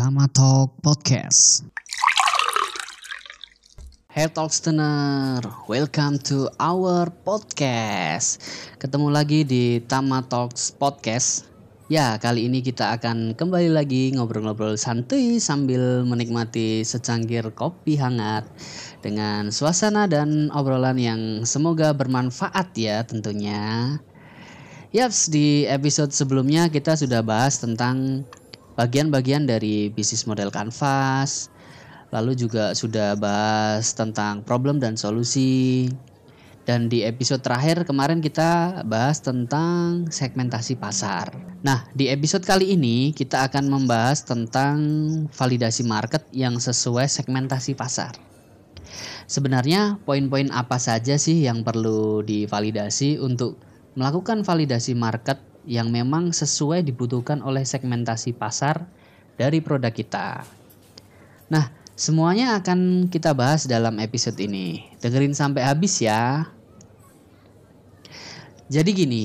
Tama Talk Podcast. Hey Talkstener, welcome to our podcast. Ketemu lagi di Tama Talks Podcast. Ya, kali ini kita akan kembali lagi ngobrol-ngobrol santuy sambil menikmati secangkir kopi hangat dengan suasana dan obrolan yang semoga bermanfaat ya tentunya. Yaps, di episode sebelumnya kita sudah bahas tentang bagian-bagian dari bisnis model kanvas. Lalu juga sudah bahas tentang problem dan solusi. Dan di episode terakhir kemarin kita bahas tentang segmentasi pasar. Nah, di episode kali ini kita akan membahas tentang validasi market yang sesuai segmentasi pasar. Sebenarnya poin-poin apa saja sih yang perlu divalidasi untuk melakukan validasi market yang memang sesuai dibutuhkan oleh segmentasi pasar dari produk kita. Nah, semuanya akan kita bahas dalam episode ini. Dengerin sampai habis ya. Jadi gini,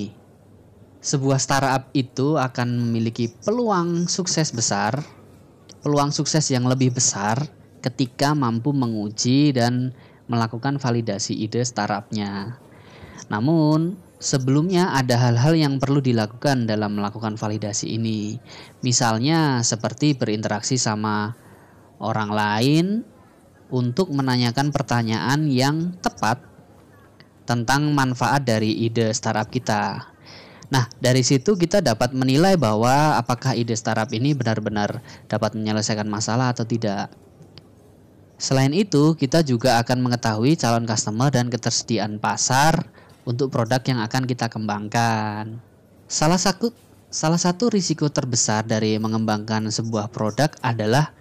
sebuah startup itu akan memiliki peluang sukses besar, peluang sukses yang lebih besar ketika mampu menguji dan melakukan validasi ide startupnya. Namun, Sebelumnya ada hal-hal yang perlu dilakukan dalam melakukan validasi ini. Misalnya seperti berinteraksi sama orang lain untuk menanyakan pertanyaan yang tepat tentang manfaat dari ide startup kita. Nah, dari situ kita dapat menilai bahwa apakah ide startup ini benar-benar dapat menyelesaikan masalah atau tidak. Selain itu, kita juga akan mengetahui calon customer dan ketersediaan pasar untuk produk yang akan kita kembangkan. Salah satu salah satu risiko terbesar dari mengembangkan sebuah produk adalah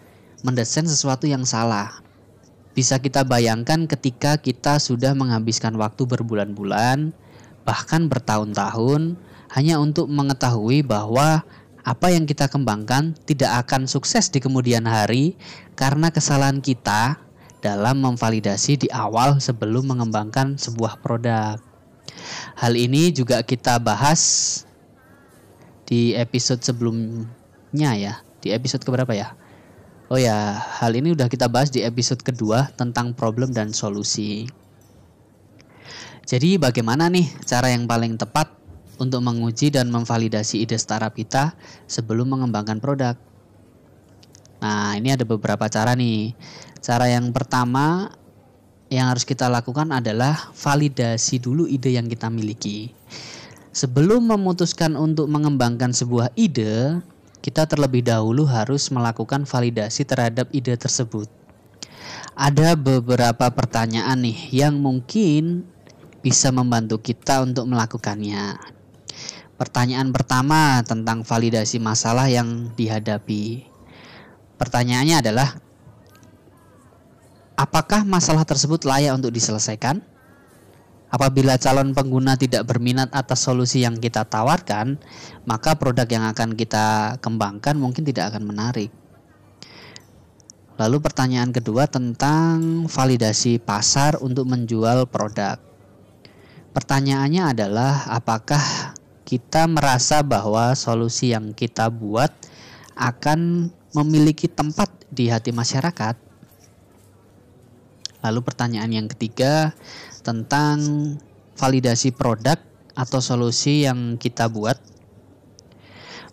mendesain sesuatu yang salah. Bisa kita bayangkan ketika kita sudah menghabiskan waktu berbulan-bulan, bahkan bertahun-tahun hanya untuk mengetahui bahwa apa yang kita kembangkan tidak akan sukses di kemudian hari karena kesalahan kita dalam memvalidasi di awal sebelum mengembangkan sebuah produk. Hal ini juga kita bahas di episode sebelumnya ya. Di episode keberapa ya? Oh ya, hal ini udah kita bahas di episode kedua tentang problem dan solusi. Jadi bagaimana nih cara yang paling tepat untuk menguji dan memvalidasi ide startup kita sebelum mengembangkan produk? Nah, ini ada beberapa cara nih. Cara yang pertama yang harus kita lakukan adalah validasi dulu ide yang kita miliki. Sebelum memutuskan untuk mengembangkan sebuah ide, kita terlebih dahulu harus melakukan validasi terhadap ide tersebut. Ada beberapa pertanyaan nih yang mungkin bisa membantu kita untuk melakukannya. Pertanyaan pertama tentang validasi masalah yang dihadapi. Pertanyaannya adalah Apakah masalah tersebut layak untuk diselesaikan? Apabila calon pengguna tidak berminat atas solusi yang kita tawarkan, maka produk yang akan kita kembangkan mungkin tidak akan menarik. Lalu pertanyaan kedua tentang validasi pasar untuk menjual produk. Pertanyaannya adalah apakah kita merasa bahwa solusi yang kita buat akan memiliki tempat di hati masyarakat? Lalu pertanyaan yang ketiga tentang validasi produk atau solusi yang kita buat.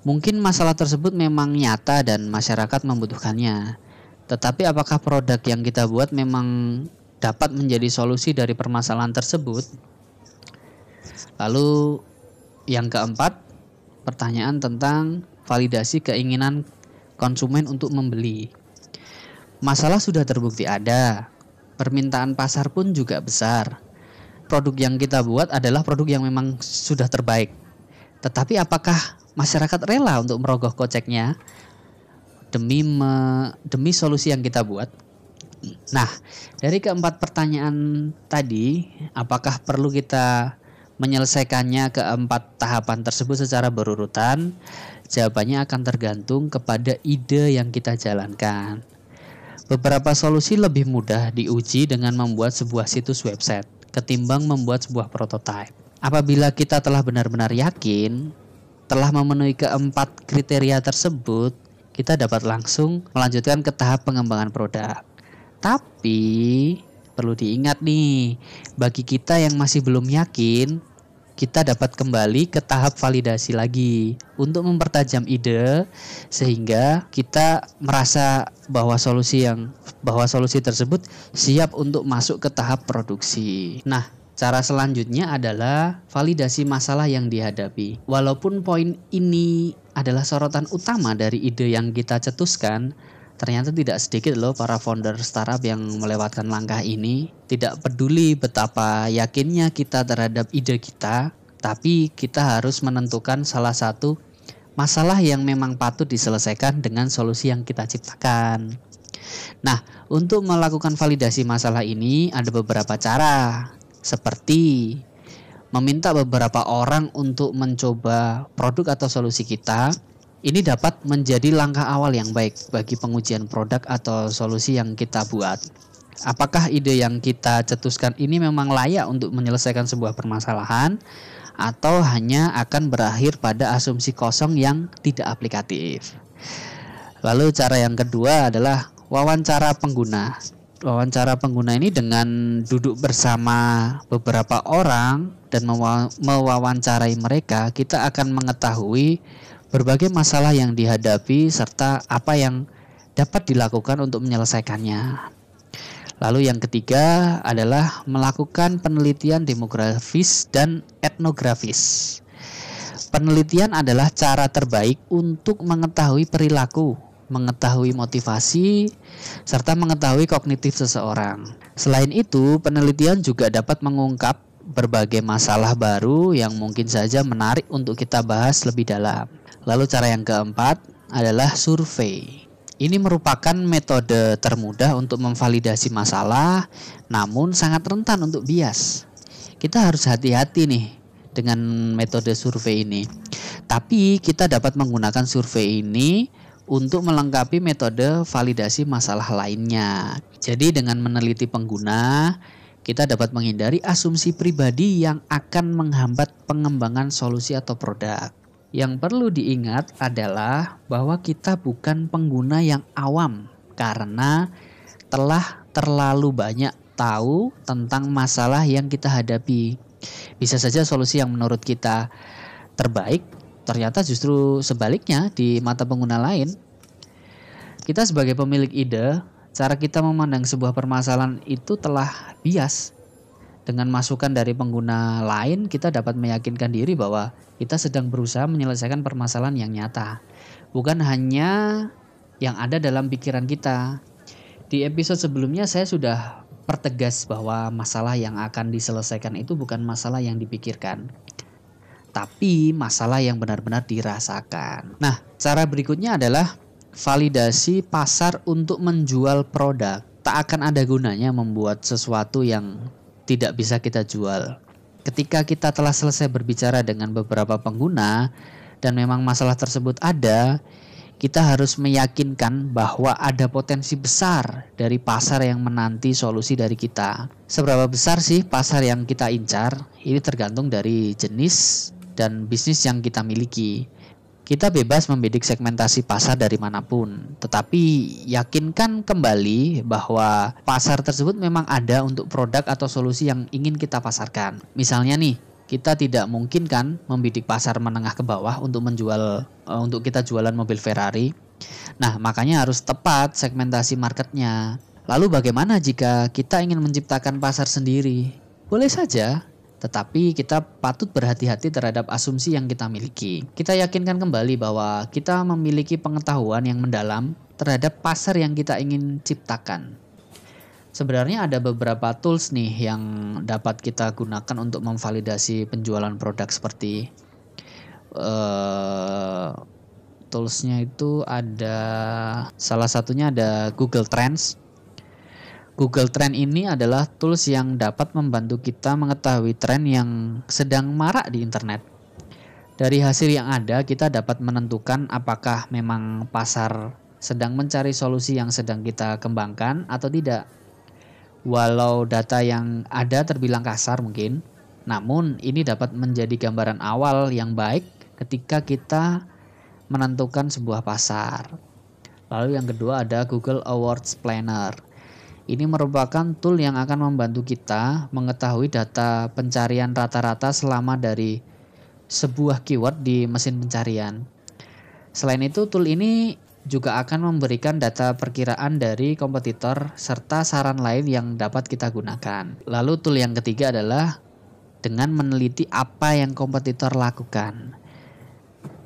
Mungkin masalah tersebut memang nyata dan masyarakat membutuhkannya. Tetapi apakah produk yang kita buat memang dapat menjadi solusi dari permasalahan tersebut? Lalu yang keempat, pertanyaan tentang validasi keinginan konsumen untuk membeli. Masalah sudah terbukti ada, permintaan pasar pun juga besar. Produk yang kita buat adalah produk yang memang sudah terbaik. Tetapi apakah masyarakat rela untuk merogoh koceknya demi me, demi solusi yang kita buat? Nah, dari keempat pertanyaan tadi, apakah perlu kita menyelesaikannya keempat tahapan tersebut secara berurutan? Jawabannya akan tergantung kepada ide yang kita jalankan. Beberapa solusi lebih mudah diuji dengan membuat sebuah situs website ketimbang membuat sebuah prototipe. Apabila kita telah benar-benar yakin telah memenuhi keempat kriteria tersebut, kita dapat langsung melanjutkan ke tahap pengembangan produk. Tapi perlu diingat nih, bagi kita yang masih belum yakin, kita dapat kembali ke tahap validasi lagi untuk mempertajam ide sehingga kita merasa bahwa solusi yang bahwa solusi tersebut siap untuk masuk ke tahap produksi. Nah, Cara selanjutnya adalah validasi masalah yang dihadapi. Walaupun poin ini adalah sorotan utama dari ide yang kita cetuskan, ternyata tidak sedikit loh para founder startup yang melewatkan langkah ini. Tidak peduli betapa yakinnya kita terhadap ide kita, tapi kita harus menentukan salah satu masalah yang memang patut diselesaikan dengan solusi yang kita ciptakan. Nah, untuk melakukan validasi masalah ini ada beberapa cara seperti meminta beberapa orang untuk mencoba produk atau solusi kita ini dapat menjadi langkah awal yang baik bagi pengujian produk atau solusi yang kita buat. Apakah ide yang kita cetuskan ini memang layak untuk menyelesaikan sebuah permasalahan atau hanya akan berakhir pada asumsi kosong yang tidak aplikatif? Lalu cara yang kedua adalah wawancara pengguna wawancara pengguna ini dengan duduk bersama beberapa orang dan mewawancarai mereka, kita akan mengetahui berbagai masalah yang dihadapi serta apa yang dapat dilakukan untuk menyelesaikannya. Lalu yang ketiga adalah melakukan penelitian demografis dan etnografis. Penelitian adalah cara terbaik untuk mengetahui perilaku mengetahui motivasi, serta mengetahui kognitif seseorang. Selain itu, penelitian juga dapat mengungkap berbagai masalah baru yang mungkin saja menarik untuk kita bahas lebih dalam. Lalu cara yang keempat adalah survei. Ini merupakan metode termudah untuk memvalidasi masalah, namun sangat rentan untuk bias. Kita harus hati-hati nih dengan metode survei ini. Tapi kita dapat menggunakan survei ini untuk melengkapi metode validasi masalah lainnya. Jadi dengan meneliti pengguna, kita dapat menghindari asumsi pribadi yang akan menghambat pengembangan solusi atau produk. Yang perlu diingat adalah bahwa kita bukan pengguna yang awam karena telah terlalu banyak tahu tentang masalah yang kita hadapi. Bisa saja solusi yang menurut kita terbaik ternyata justru sebaliknya di mata pengguna lain. Kita sebagai pemilik ide, cara kita memandang sebuah permasalahan itu telah bias. Dengan masukan dari pengguna lain, kita dapat meyakinkan diri bahwa kita sedang berusaha menyelesaikan permasalahan yang nyata, bukan hanya yang ada dalam pikiran kita. Di episode sebelumnya saya sudah pertegas bahwa masalah yang akan diselesaikan itu bukan masalah yang dipikirkan, tapi masalah yang benar-benar dirasakan. Nah, cara berikutnya adalah validasi pasar untuk menjual produk. Tak akan ada gunanya membuat sesuatu yang tidak bisa kita jual. Ketika kita telah selesai berbicara dengan beberapa pengguna dan memang masalah tersebut ada, kita harus meyakinkan bahwa ada potensi besar dari pasar yang menanti solusi dari kita. Seberapa besar sih pasar yang kita incar? Ini tergantung dari jenis dan bisnis yang kita miliki. Kita bebas membidik segmentasi pasar dari mana pun, tetapi yakinkan kembali bahwa pasar tersebut memang ada untuk produk atau solusi yang ingin kita pasarkan. Misalnya nih, kita tidak mungkin kan membidik pasar menengah ke bawah untuk menjual uh, untuk kita jualan mobil Ferrari. Nah, makanya harus tepat segmentasi marketnya. Lalu bagaimana jika kita ingin menciptakan pasar sendiri? Boleh saja, tetapi kita patut berhati-hati terhadap asumsi yang kita miliki. Kita yakinkan kembali bahwa kita memiliki pengetahuan yang mendalam terhadap pasar yang kita ingin ciptakan. Sebenarnya ada beberapa tools nih yang dapat kita gunakan untuk memvalidasi penjualan produk seperti uh, toolsnya itu ada salah satunya ada Google Trends Google Trend ini adalah tools yang dapat membantu kita mengetahui tren yang sedang marak di internet. Dari hasil yang ada, kita dapat menentukan apakah memang pasar sedang mencari solusi yang sedang kita kembangkan atau tidak. Walau data yang ada terbilang kasar mungkin, namun ini dapat menjadi gambaran awal yang baik ketika kita menentukan sebuah pasar. Lalu yang kedua ada Google Awards Planner. Ini merupakan tool yang akan membantu kita mengetahui data pencarian rata-rata selama dari sebuah keyword di mesin pencarian. Selain itu, tool ini juga akan memberikan data perkiraan dari kompetitor serta saran lain yang dapat kita gunakan. Lalu tool yang ketiga adalah dengan meneliti apa yang kompetitor lakukan.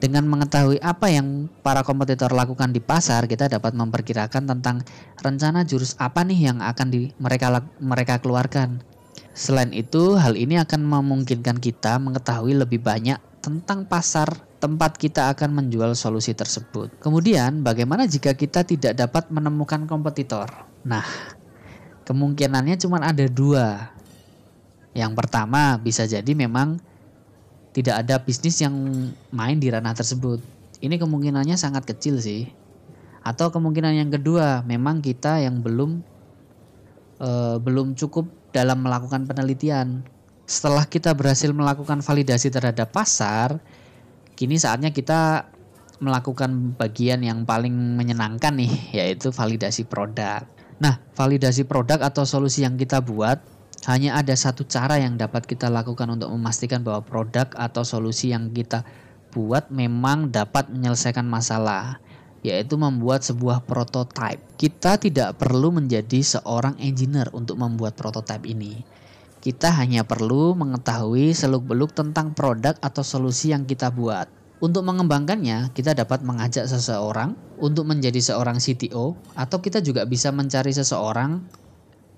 Dengan mengetahui apa yang para kompetitor lakukan di pasar, kita dapat memperkirakan tentang rencana jurus apa nih yang akan di, mereka mereka keluarkan. Selain itu, hal ini akan memungkinkan kita mengetahui lebih banyak tentang pasar tempat kita akan menjual solusi tersebut. Kemudian, bagaimana jika kita tidak dapat menemukan kompetitor? Nah, kemungkinannya cuma ada dua. Yang pertama, bisa jadi memang tidak ada bisnis yang main di ranah tersebut. Ini kemungkinannya sangat kecil sih. Atau kemungkinan yang kedua, memang kita yang belum uh, belum cukup dalam melakukan penelitian. Setelah kita berhasil melakukan validasi terhadap pasar, kini saatnya kita melakukan bagian yang paling menyenangkan nih, yaitu validasi produk. Nah, validasi produk atau solusi yang kita buat hanya ada satu cara yang dapat kita lakukan untuk memastikan bahwa produk atau solusi yang kita buat memang dapat menyelesaikan masalah, yaitu membuat sebuah prototipe. Kita tidak perlu menjadi seorang engineer untuk membuat prototipe ini. Kita hanya perlu mengetahui seluk-beluk tentang produk atau solusi yang kita buat. Untuk mengembangkannya, kita dapat mengajak seseorang untuk menjadi seorang CTO, atau kita juga bisa mencari seseorang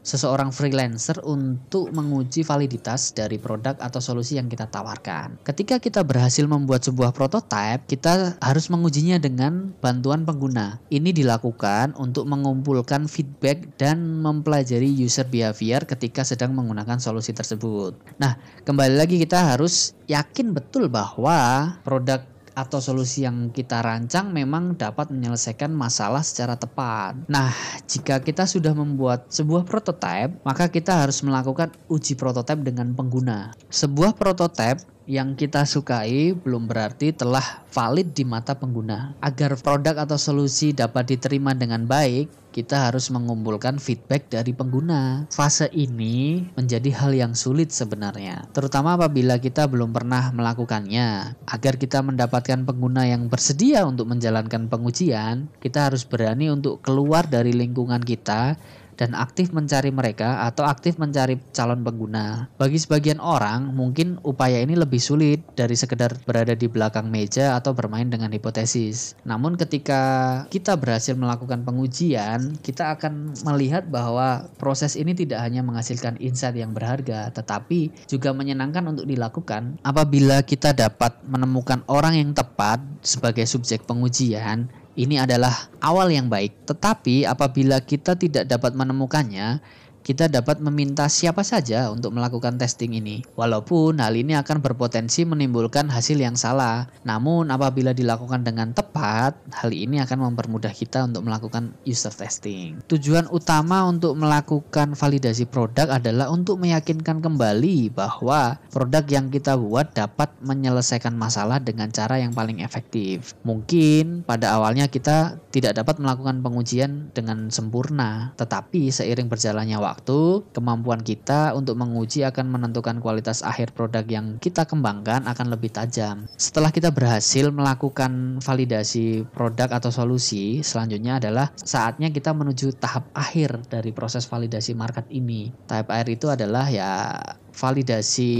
seseorang freelancer untuk menguji validitas dari produk atau solusi yang kita tawarkan. Ketika kita berhasil membuat sebuah prototipe, kita harus mengujinya dengan bantuan pengguna. Ini dilakukan untuk mengumpulkan feedback dan mempelajari user behavior ketika sedang menggunakan solusi tersebut. Nah, kembali lagi kita harus yakin betul bahwa produk atau solusi yang kita rancang memang dapat menyelesaikan masalah secara tepat. Nah, jika kita sudah membuat sebuah prototipe, maka kita harus melakukan uji prototipe dengan pengguna. Sebuah prototipe yang kita sukai belum berarti telah valid di mata pengguna. Agar produk atau solusi dapat diterima dengan baik, kita harus mengumpulkan feedback dari pengguna. Fase ini menjadi hal yang sulit sebenarnya, terutama apabila kita belum pernah melakukannya. Agar kita mendapatkan pengguna yang bersedia untuk menjalankan pengujian, kita harus berani untuk keluar dari lingkungan kita dan aktif mencari mereka atau aktif mencari calon pengguna. Bagi sebagian orang, mungkin upaya ini lebih sulit dari sekedar berada di belakang meja atau bermain dengan hipotesis. Namun ketika kita berhasil melakukan pengujian, kita akan melihat bahwa proses ini tidak hanya menghasilkan insight yang berharga, tetapi juga menyenangkan untuk dilakukan apabila kita dapat menemukan orang yang tepat sebagai subjek pengujian ini adalah awal yang baik, tetapi apabila kita tidak dapat menemukannya, kita dapat meminta siapa saja untuk melakukan testing ini. Walaupun hal ini akan berpotensi menimbulkan hasil yang salah, namun apabila dilakukan dengan tepat, hal ini akan mempermudah kita untuk melakukan user testing. Tujuan utama untuk melakukan validasi produk adalah untuk meyakinkan kembali bahwa produk yang kita buat dapat menyelesaikan masalah dengan cara yang paling efektif. Mungkin pada awalnya kita tidak dapat melakukan pengujian dengan sempurna, tetapi seiring berjalannya waktu waktu, kemampuan kita untuk menguji akan menentukan kualitas akhir produk yang kita kembangkan akan lebih tajam. Setelah kita berhasil melakukan validasi produk atau solusi, selanjutnya adalah saatnya kita menuju tahap akhir dari proses validasi market ini. Tahap akhir itu adalah ya validasi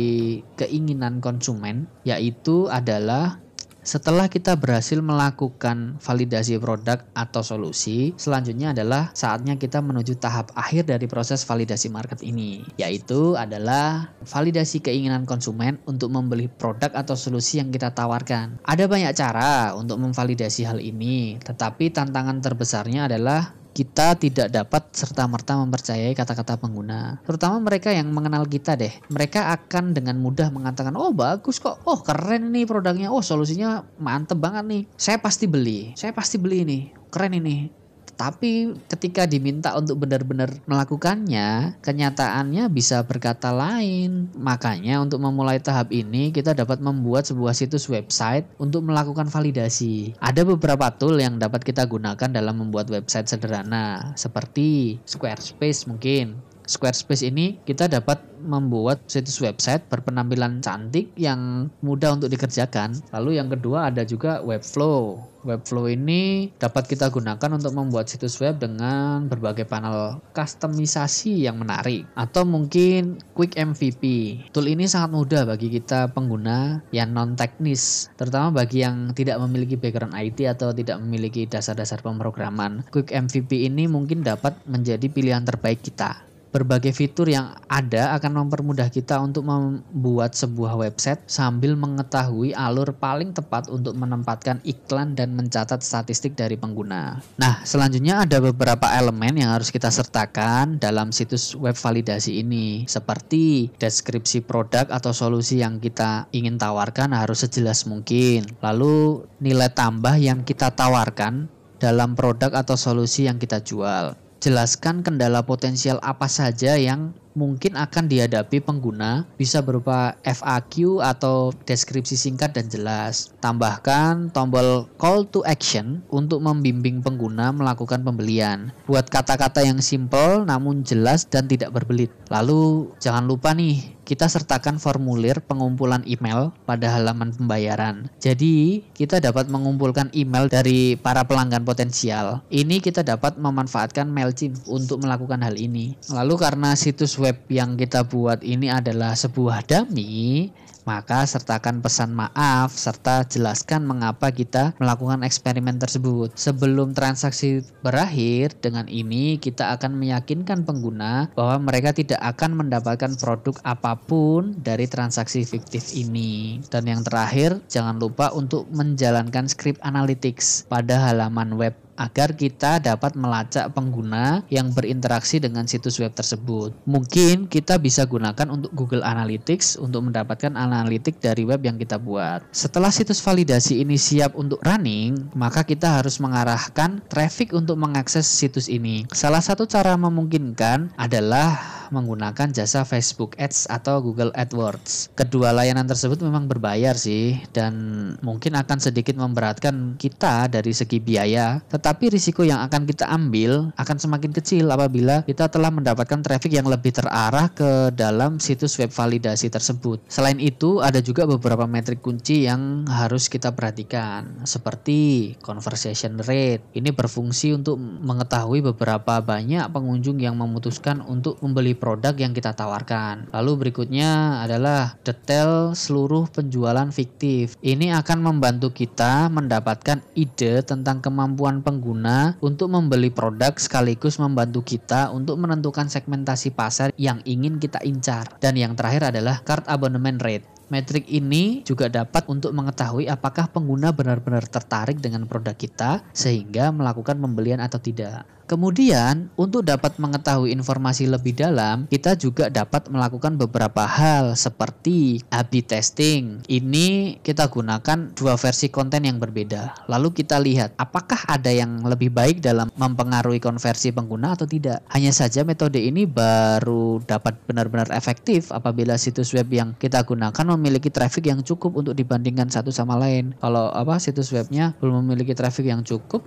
keinginan konsumen, yaitu adalah setelah kita berhasil melakukan validasi produk atau solusi, selanjutnya adalah saatnya kita menuju tahap akhir dari proses validasi market ini, yaitu adalah validasi keinginan konsumen untuk membeli produk atau solusi yang kita tawarkan. Ada banyak cara untuk memvalidasi hal ini, tetapi tantangan terbesarnya adalah kita tidak dapat serta-merta mempercayai kata-kata pengguna. Terutama mereka yang mengenal kita deh. Mereka akan dengan mudah mengatakan, oh bagus kok, oh keren nih produknya, oh solusinya mantep banget nih. Saya pasti beli, saya pasti beli ini, keren ini. Tapi ketika diminta untuk benar-benar melakukannya, kenyataannya bisa berkata lain. Makanya untuk memulai tahap ini kita dapat membuat sebuah situs website untuk melakukan validasi. Ada beberapa tool yang dapat kita gunakan dalam membuat website sederhana seperti Squarespace mungkin Squarespace ini kita dapat membuat situs website berpenampilan cantik yang mudah untuk dikerjakan. Lalu yang kedua ada juga Webflow. Webflow ini dapat kita gunakan untuk membuat situs web dengan berbagai panel kustomisasi yang menarik atau mungkin Quick MVP. Tool ini sangat mudah bagi kita pengguna yang non teknis, terutama bagi yang tidak memiliki background IT atau tidak memiliki dasar-dasar pemrograman. Quick MVP ini mungkin dapat menjadi pilihan terbaik kita berbagai fitur yang ada akan mempermudah kita untuk membuat sebuah website sambil mengetahui alur paling tepat untuk menempatkan iklan dan mencatat statistik dari pengguna. Nah, selanjutnya ada beberapa elemen yang harus kita sertakan dalam situs web validasi ini, seperti deskripsi produk atau solusi yang kita ingin tawarkan harus sejelas mungkin. Lalu, nilai tambah yang kita tawarkan dalam produk atau solusi yang kita jual jelaskan kendala potensial apa saja yang mungkin akan dihadapi pengguna bisa berupa FAQ atau deskripsi singkat dan jelas. Tambahkan tombol call to action untuk membimbing pengguna melakukan pembelian. Buat kata-kata yang simple namun jelas dan tidak berbelit. Lalu jangan lupa nih kita sertakan formulir pengumpulan email pada halaman pembayaran. Jadi, kita dapat mengumpulkan email dari para pelanggan potensial. Ini kita dapat memanfaatkan MailChimp untuk melakukan hal ini. Lalu karena situs web yang kita buat ini adalah sebuah dummy, maka sertakan pesan maaf serta jelaskan mengapa kita melakukan eksperimen tersebut. Sebelum transaksi berakhir, dengan ini kita akan meyakinkan pengguna bahwa mereka tidak akan mendapatkan produk apa pun dari transaksi fiktif ini. Dan yang terakhir, jangan lupa untuk menjalankan script analytics pada halaman web agar kita dapat melacak pengguna yang berinteraksi dengan situs web tersebut. Mungkin kita bisa gunakan untuk Google Analytics untuk mendapatkan analitik dari web yang kita buat. Setelah situs validasi ini siap untuk running, maka kita harus mengarahkan traffic untuk mengakses situs ini. Salah satu cara memungkinkan adalah menggunakan jasa Facebook Ads atau Google AdWords. Kedua layanan tersebut memang berbayar sih dan mungkin akan sedikit memberatkan kita dari segi biaya, tetapi risiko yang akan kita ambil akan semakin kecil apabila kita telah mendapatkan traffic yang lebih terarah ke dalam situs web validasi tersebut. Selain itu, ada juga beberapa metrik kunci yang harus kita perhatikan, seperti conversation rate. Ini berfungsi untuk mengetahui beberapa banyak pengunjung yang memutuskan untuk membeli produk yang kita tawarkan. Lalu berikutnya adalah detail seluruh penjualan fiktif. Ini akan membantu kita mendapatkan ide tentang kemampuan pengguna untuk membeli produk sekaligus membantu kita untuk menentukan segmentasi pasar yang ingin kita incar. Dan yang terakhir adalah card abonnement rate. Metrik ini juga dapat untuk mengetahui apakah pengguna benar-benar tertarik dengan produk kita sehingga melakukan pembelian atau tidak. Kemudian, untuk dapat mengetahui informasi lebih dalam, kita juga dapat melakukan beberapa hal seperti A/B testing. Ini kita gunakan dua versi konten yang berbeda. Lalu kita lihat apakah ada yang lebih baik dalam mempengaruhi konversi pengguna atau tidak. Hanya saja metode ini baru dapat benar-benar efektif apabila situs web yang kita gunakan memiliki traffic yang cukup untuk dibandingkan satu sama lain. Kalau apa situs webnya belum memiliki traffic yang cukup,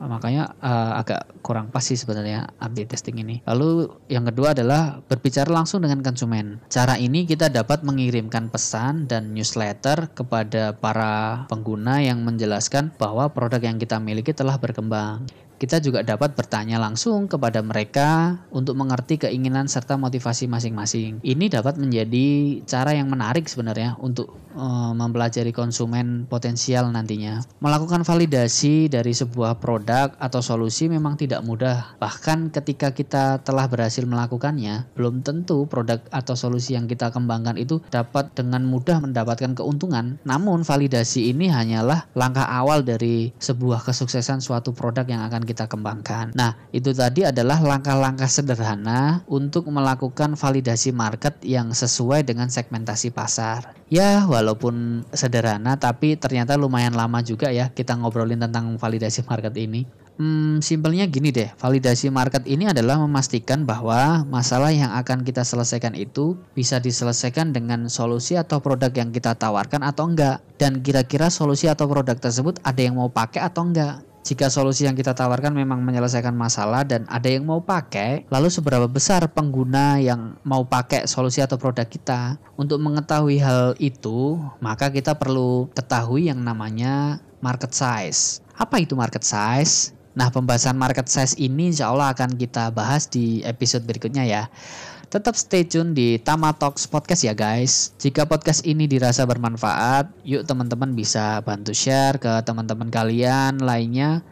makanya uh, agak kurang pas sih sebenarnya A/B testing ini. Lalu yang kedua adalah berbicara langsung dengan konsumen. Cara ini kita dapat mengirimkan pesan dan newsletter kepada para pengguna yang menjelaskan bahwa produk yang kita miliki telah berkembang kita juga dapat bertanya langsung kepada mereka untuk mengerti keinginan serta motivasi masing-masing. Ini dapat menjadi cara yang menarik sebenarnya untuk uh, mempelajari konsumen potensial nantinya. Melakukan validasi dari sebuah produk atau solusi memang tidak mudah. Bahkan ketika kita telah berhasil melakukannya, belum tentu produk atau solusi yang kita kembangkan itu dapat dengan mudah mendapatkan keuntungan. Namun validasi ini hanyalah langkah awal dari sebuah kesuksesan suatu produk yang akan kita kita kembangkan. Nah, itu tadi adalah langkah-langkah sederhana untuk melakukan validasi market yang sesuai dengan segmentasi pasar. Ya, walaupun sederhana tapi ternyata lumayan lama juga ya kita ngobrolin tentang validasi market ini. Hmm, simpelnya gini deh, validasi market ini adalah memastikan bahwa masalah yang akan kita selesaikan itu bisa diselesaikan dengan solusi atau produk yang kita tawarkan atau enggak. Dan kira-kira solusi atau produk tersebut ada yang mau pakai atau enggak. Jika solusi yang kita tawarkan memang menyelesaikan masalah dan ada yang mau pakai, lalu seberapa besar pengguna yang mau pakai solusi atau produk kita? Untuk mengetahui hal itu, maka kita perlu ketahui yang namanya market size. Apa itu market size? Nah, pembahasan market size ini insya Allah akan kita bahas di episode berikutnya ya. Tetap stay tune di Tama Talks Podcast ya guys. Jika podcast ini dirasa bermanfaat, yuk teman-teman bisa bantu share ke teman-teman kalian lainnya.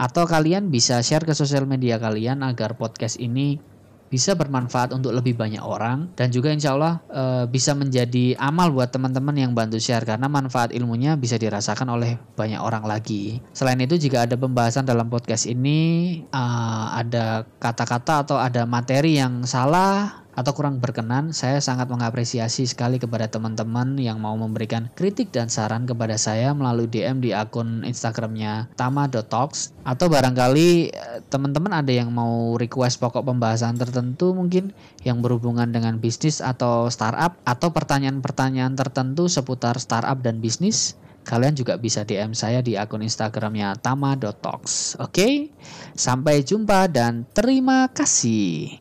Atau kalian bisa share ke sosial media kalian agar podcast ini bisa bermanfaat untuk lebih banyak orang dan juga insya Allah e, bisa menjadi amal buat teman-teman yang bantu share karena manfaat ilmunya bisa dirasakan oleh banyak orang lagi. Selain itu jika ada pembahasan dalam podcast ini e, ada kata-kata atau ada materi yang salah atau kurang berkenan, saya sangat mengapresiasi sekali kepada teman-teman yang mau memberikan kritik dan saran kepada saya melalui DM di akun Instagramnya tama.talks atau barangkali eh, teman-teman ada yang mau request pokok pembahasan tertentu mungkin yang berhubungan dengan bisnis atau startup atau pertanyaan-pertanyaan tertentu seputar startup dan bisnis kalian juga bisa DM saya di akun Instagramnya tama.talks. Oke, sampai jumpa dan terima kasih.